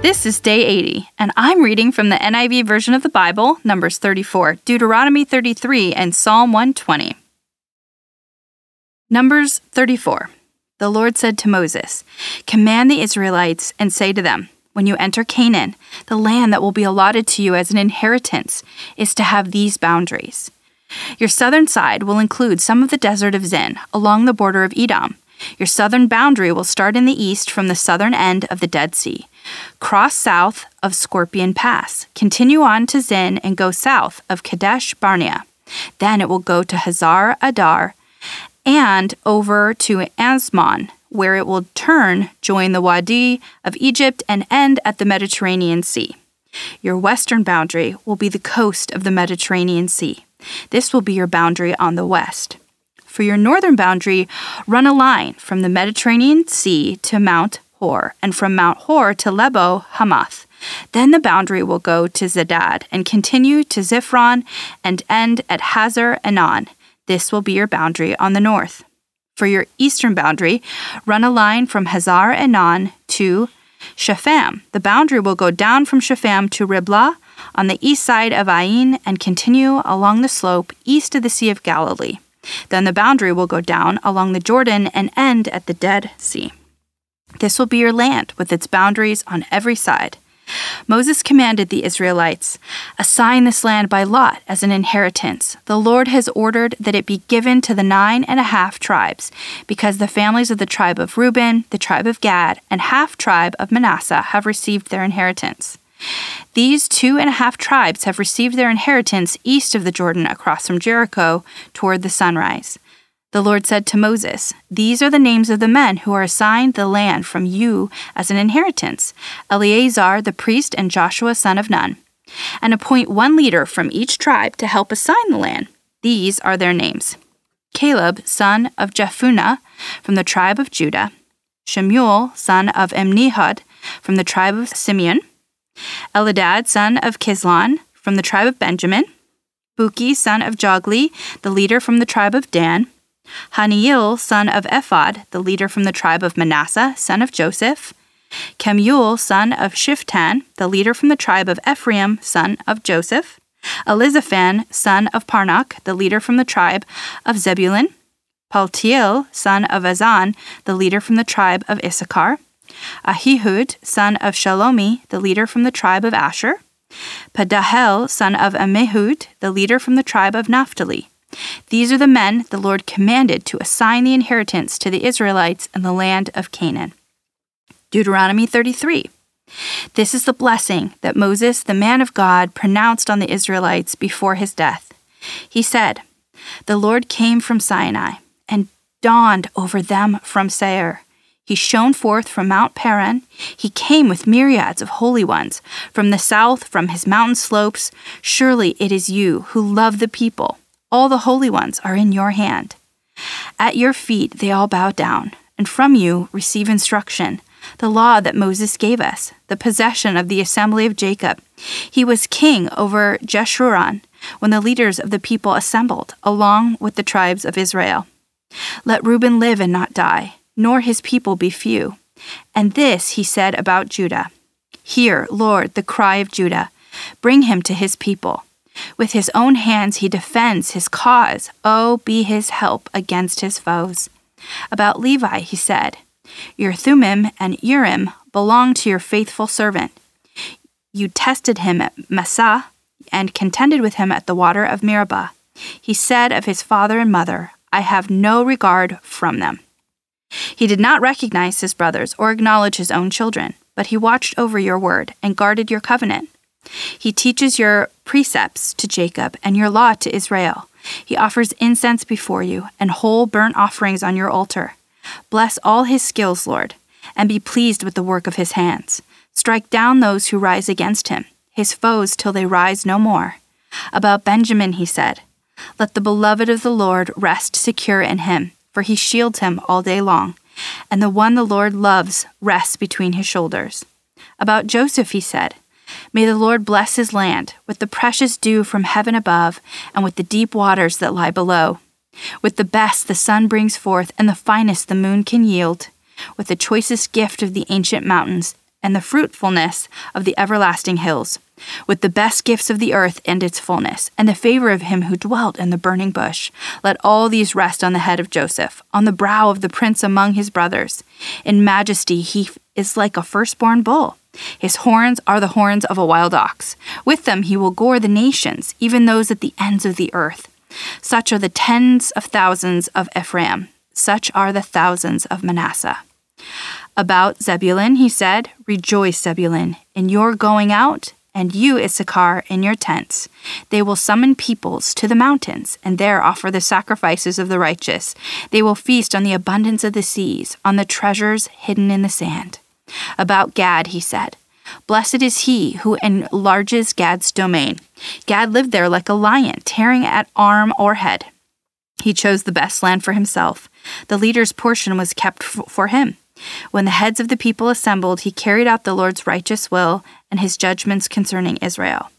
This is day 80, and I'm reading from the NIV version of the Bible, Numbers 34, Deuteronomy 33, and Psalm 120. Numbers 34. The Lord said to Moses, Command the Israelites and say to them, When you enter Canaan, the land that will be allotted to you as an inheritance is to have these boundaries. Your southern side will include some of the desert of Zin along the border of Edom. Your southern boundary will start in the east from the southern end of the Dead Sea Cross south of Scorpion Pass, continue on to Zin, and go south of Kadesh Barnea. Then it will go to Hazar Addar and over to Azmon, where it will turn, join the Wadi of Egypt, and end at the Mediterranean Sea. Your western boundary will be the coast of the Mediterranean Sea. This will be your boundary on the west. For your northern boundary, run a line from the Mediterranean Sea to Mount Hor, and from Mount Hor to Lebo Hamath. Then the boundary will go to Zedad and continue to Ziphron and end at Hazar Enan. This will be your boundary on the north. For your eastern boundary, run a line from Hazar Enan to Shepham. The boundary will go down from Shepham to Riblah on the east side of Ain and continue along the slope east of the Sea of Galilee. Then the boundary will go down along the Jordan and end at the Dead Sea. This will be your land with its boundaries on every side. Moses commanded the Israelites, Assign this land by lot as an inheritance. The Lord has ordered that it be given to the nine and a half tribes, because the families of the tribe of Reuben, the tribe of Gad, and half tribe of Manasseh have received their inheritance. These two and a half tribes have received their inheritance east of the Jordan across from Jericho toward the sunrise. The Lord said to Moses, These are the names of the men who are assigned the land from you as an inheritance Eleazar the priest and Joshua son of Nun. And appoint one leader from each tribe to help assign the land. These are their names Caleb, son of Jephunneh, from the tribe of Judah, Shemuel, son of Ammihud, from the tribe of Simeon, Elidad, son of Kislon, from the tribe of Benjamin, Bukki, son of Jogli, the leader from the tribe of Dan, Hanniel, son of Ephod, the leader from the tribe of Manasseh, son of Joseph, Kemuel, son of Shiphtan, the leader from the tribe of Ephraim, son of Joseph, Elizaphan, son of Parnak, the leader from the tribe of Zebulun, Paltiel, son of Azzan, the leader from the tribe of Issachar, Uh, Ahihud, son of Shelomi, the leader from the tribe of Asher, Pedahel, son of Ammihud, the leader from the tribe of Naphtali. These are the men the Lord commanded to assign the inheritance to the Israelites in the land of Canaan. Deuteronomy 33. This is the blessing that Moses, the man of God, pronounced on the Israelites before his death. He said, The Lord came from Sinai and dawned over them from Seir. He shone forth from Mount Paran. He came with myriads of holy ones from the south, from his mountain slopes. Surely it is you who love the people all the holy ones are in your hand. At your feet they all bow down, and from you receive instruction, the law that Moses gave us, the possession of the assembly of Jacob. He was king over Jeshurun when the leaders of the people assembled, along with the tribes of Israel. Let Reuben live and not die, nor his people be few. And this he said about Judah Hear, Lord, the cry of Judah. Bring him to his people. With his own hands he defends his cause. Oh, be his help against his foes. About Levi he said, Your Thummim and Urim belong to your faithful servant. You tested him at Massah and contended with him at the water of Meribah. He said of his father and mother, I have no regard from them. He did not recognize his brothers or acknowledge his own children, but he watched over your word and guarded your covenant. He teaches your precepts to Jacob and your law to Israel. He offers incense before you and whole burnt offerings on your altar. Bless all his skills, Lord, and be pleased with the work of his hands. Strike down those who rise against him, his foes, till they rise no more. About Benjamin he said, Let the beloved of the Lord rest secure in him, for he shields him all day long, and the one the Lord loves rests between his shoulders. About Joseph he said, May the Lord bless his land with the precious dew from heaven above and with the deep waters that lie below. With the best the sun brings forth and the finest the moon can yield, with the choicest gift of the ancient mountains and the fruitfulness of the everlasting hills, with the best gifts of the earth and its fullness, and the favor of him who dwelt in the burning bush. Let all these rest on the head of Joseph, on the brow of the prince among his brothers. In majesty he is like a firstborn bull. His horns are the horns of a wild ox. With them he will gore the nations, even those at the ends of the earth. Such are the tens of thousands of Ephraim, such are the thousands of Manasseh. About Zebulun he said, Rejoice, Zebulun, in your going out, and you, Issachar, in your tents. They will summon peoples to the mountains, and there offer the sacrifices of the righteous. They will feast on the abundance of the seas, on the treasures hidden in the sand. About Gad he said, Blessed is he who enlarges Gad's domain. Gad lived there like a lion, tearing at arm or head. He chose the best land for himself. The leader's portion was kept for him. When the heads of the people assembled, he carried out the Lord's righteous will and his judgments concerning Israel.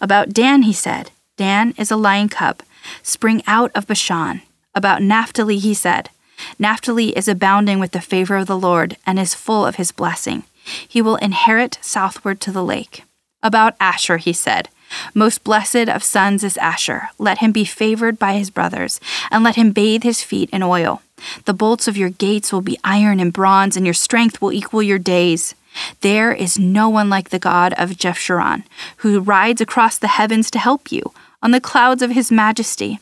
About Dan, he said, Dan is a lion cub, spring out of Bashan. About Naphtali, he said, Naphtali is abounding with the favor of the Lord and is full of his blessing. He will inherit southward to the lake. About Asher, he said, Most blessed of sons is Asher. Let him be favored by his brothers, and let him bathe his feet in oil. The bolts of your gates will be iron and bronze, and your strength will equal your days. There is no one like the God of Jeshurun, who rides across the heavens to help you on the clouds of his majesty.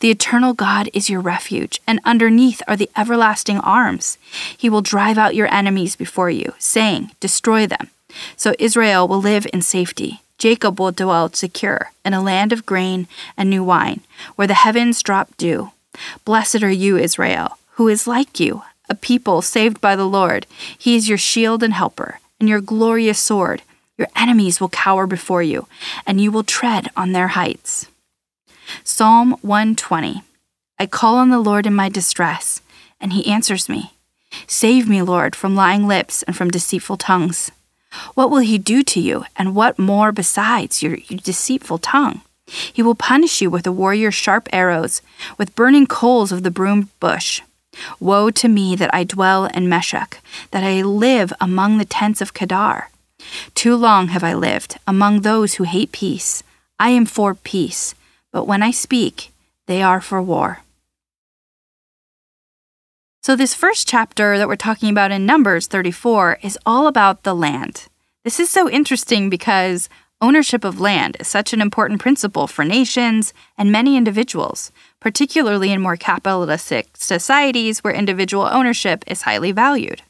The eternal God is your refuge, and underneath are the everlasting arms. He will drive out your enemies before you, saying, Destroy them. So Israel will live in safety. Jacob will dwell secure in a land of grain and new wine, where the heavens drop dew. Blessed are you, Israel, who is like you, a people saved by the Lord. He is your shield and helper, and your glorious sword. Your enemies will cower before you, and you will tread on their heights. Psalm 120 I call on the Lord in my distress, and he answers me. Save me, Lord, from lying lips and from deceitful tongues. What will he do to you, and what more besides your, your deceitful tongue? He will punish you with a warrior's sharp arrows, with burning coals of the broom bush. Woe to me that I dwell in Meshech, that I live among the tents of Kedar. Too long have I lived among those who hate peace. I am for peace, but when I speak, they are for war. So, this first chapter that we're talking about in Numbers 34 is all about the land. This is so interesting because ownership of land is such an important principle for nations and many individuals, particularly in more capitalistic societies where individual ownership is highly valued.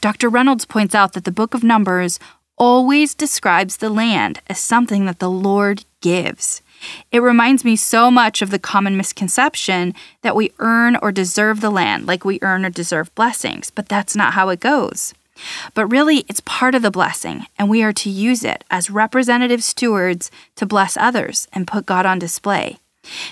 Dr. Reynolds points out that the book of Numbers always describes the land as something that the Lord gives. It reminds me so much of the common misconception that we earn or deserve the land, like we earn or deserve blessings, but that's not how it goes. But really, it's part of the blessing, and we are to use it as representative stewards to bless others and put God on display.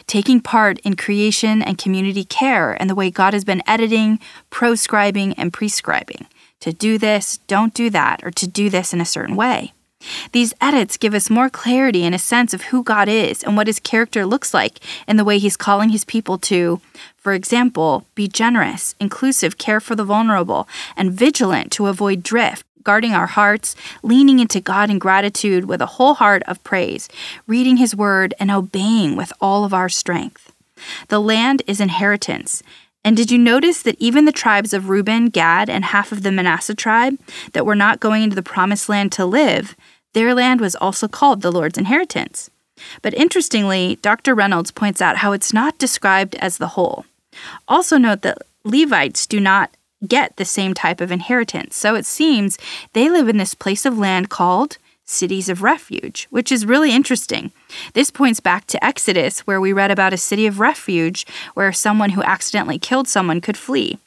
Taking part in creation and community care and the way God has been editing, proscribing, and prescribing. To do this, don't do that, or to do this in a certain way. These edits give us more clarity and a sense of who God is and what his character looks like and the way he's calling his people to, for example, be generous, inclusive, care for the vulnerable, and vigilant to avoid drift, guarding our hearts, leaning into God in gratitude with a whole heart of praise, reading his word, and obeying with all of our strength. The land is inheritance. And did you notice that even the tribes of Reuben, Gad, and half of the Manasseh tribe that were not going into the promised land to live, their land was also called the Lord's inheritance. But interestingly, Dr. Reynolds points out how it's not described as the whole. Also, note that Levites do not get the same type of inheritance, so it seems they live in this place of land called cities of refuge, which is really interesting. This points back to Exodus, where we read about a city of refuge where someone who accidentally killed someone could flee.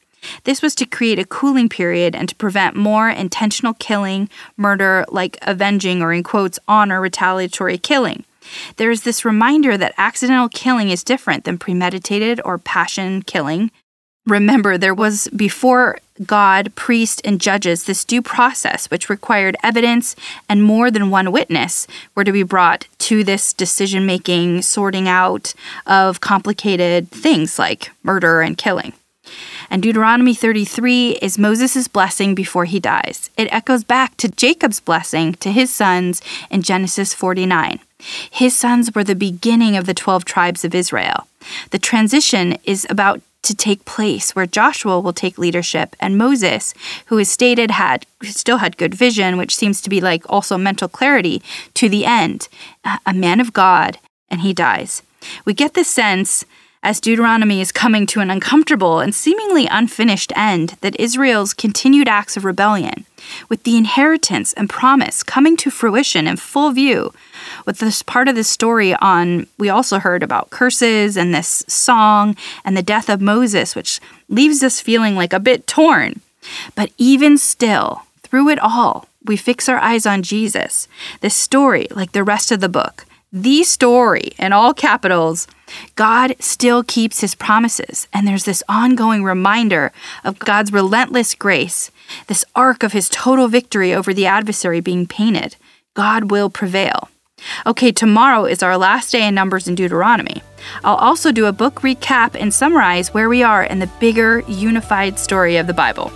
This was to create a cooling period and to prevent more intentional killing, murder, like avenging or in quotes, honor retaliatory killing. There is this reminder that accidental killing is different than premeditated or passion killing. Remember, there was before God, priest, and judges this due process, which required evidence and more than one witness were to be brought to this decision making, sorting out of complicated things like murder and killing. And Deuteronomy 33 is Moses' blessing before he dies. It echoes back to Jacob's blessing to his sons in Genesis 49. His sons were the beginning of the 12 tribes of Israel. The transition is about to take place where Joshua will take leadership and Moses, who is stated had still had good vision, which seems to be like also mental clarity to the end, a man of God, and he dies. We get the sense as Deuteronomy is coming to an uncomfortable and seemingly unfinished end, that Israel's continued acts of rebellion, with the inheritance and promise coming to fruition in full view, with this part of the story on, we also heard about curses and this song and the death of Moses, which leaves us feeling like a bit torn. But even still, through it all, we fix our eyes on Jesus. This story, like the rest of the book, the story in all capitals, God still keeps his promises. And there's this ongoing reminder of God's relentless grace, this arc of his total victory over the adversary being painted. God will prevail. Okay, tomorrow is our last day in Numbers and Deuteronomy. I'll also do a book recap and summarize where we are in the bigger, unified story of the Bible.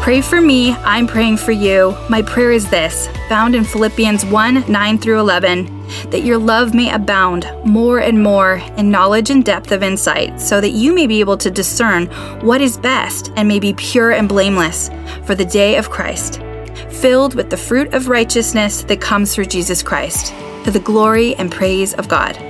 Pray for me, I'm praying for you. My prayer is this, found in Philippians 1 9 through 11, that your love may abound more and more in knowledge and depth of insight, so that you may be able to discern what is best and may be pure and blameless for the day of Christ, filled with the fruit of righteousness that comes through Jesus Christ, to the glory and praise of God.